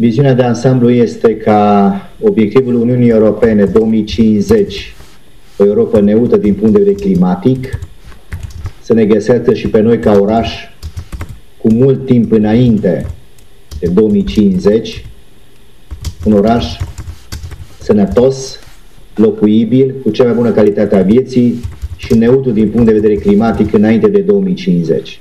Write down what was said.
Viziunea de ansamblu este ca obiectivul Uniunii Europene 2050, o Europa neută din punct de vedere climatic, să ne găsească și pe noi ca oraș cu mult timp înainte de 2050, un oraș sănătos, locuibil, cu cea mai bună calitate a vieții și neutru din punct de vedere climatic înainte de 2050.